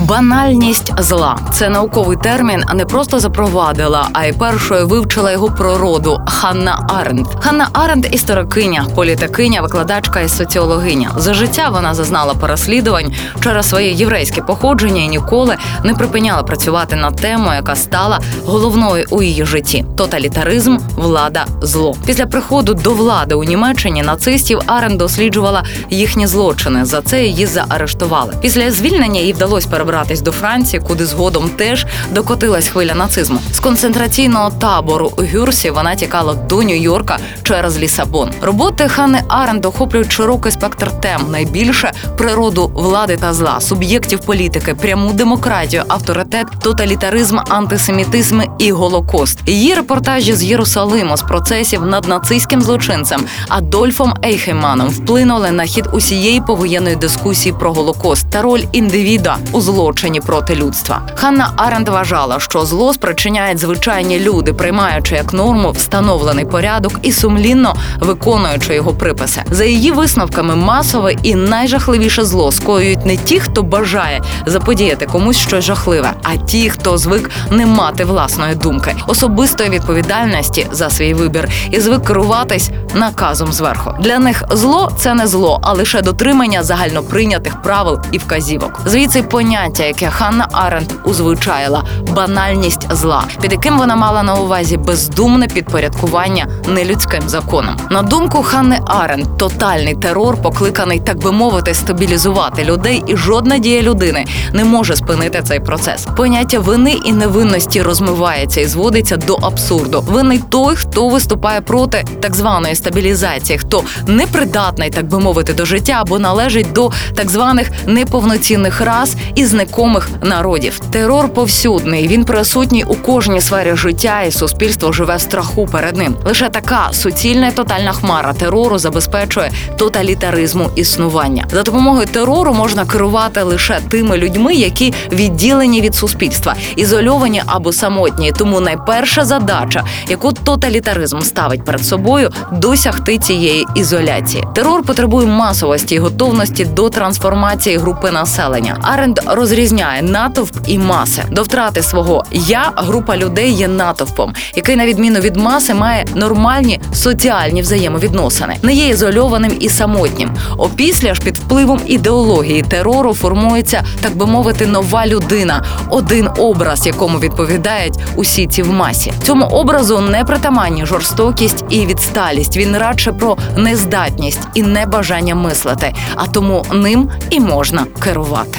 Банальність зла це науковий термін, не просто запровадила, а й першою вивчила його природу Ханна Аренд. Ханна Аренд історикиня, політикиня, викладачка і соціологиня. За життя вона зазнала переслідувань через своє єврейське походження і ніколи не припиняла працювати над темою, яка стала головною у її житті: тоталітаризм, влада, зло. Після приходу до влади у Німеччині нацистів Арен досліджувала їхні злочини. За це її заарештували. Після звільнення їй вдалося перебратись до Франції, куди згодом теж докотилась хвиля нацизму. З концентраційного табору у Гюрсі вона тікала до Нью-Йорка через Лісабон. Роботи Ханни Аренд охоплюють широкий спектр тем, найбільше природу влади та зла, суб'єктів політики, пряму демократію, авторитет, тоталітаризм, антисемітизм і голокост. Її репортажі з Єрусалиму з процесів над нацистським злочинцем Адольфом Ейхеманом вплинули на хід усієї повоєнної дискусії про голокост та роль індивіда у злочині проти людства. Ханна Аренд вважала, що зло спричиняють звичайні люди, приймаючи як норму встановлений порядок і сумлінно виконуючи його приписи. За її висновками, масове і найжахливіше зло скоюють не ті, хто бажає заподіяти комусь щось жахливе, а ті, хто звик не мати власної думки, особистої відповідальності за свій вибір і звик керуватись наказом зверху. Для них зло це не зло, а лише дотримання загальноприйнятих правил і вказівок. Звідси поняття, яке Ханна Аренд узвичаїла банальність зла, під яким вона мала на увазі бездумне підпорядкування нелюдським законам. На думку Ханни Аренд, тотальний терор покликаний, так би мовити, стабілізувати людей, і жодна дія людини не може спинити цей процес. Поняття вини і невинності розмивається і зводиться до абсурду. Винний той, хто виступає проти так званої стабілізації, хто непридатний, так би мовити, до життя або належить до так званих неповноцінних рас і знакомих народів. Терор повсюдний. Він присутній у кожній сфері життя, і суспільство живе в страху перед ним. Лише така суцільна і тотальна хмара терору забезпечує тоталітаризму існування. За допомогою терору можна керувати лише тими людьми, які відділені від суспільства, ізольовані або самотні. Тому найперша задача, яку тоталітаризм ставить перед собою, досягти цієї ізоляції. Терор потребує масовості і готовності до трансформації групи населення. Аренд розрізняє натовп і маси. До втрати свого я група людей є натовпом, який, на відміну від маси, має нормальні соціальні взаємовідносини, не є ізольованим і самотнім. Опісля ж під впливом ідеології терору формується, так би мовити, нова людина, один образ, якому відповідають усі ці в масі. Цьому образу не притаманні жорстокість і відсталість. Він радше про нездатність і небажання мислити, а тому ним і можна керувати.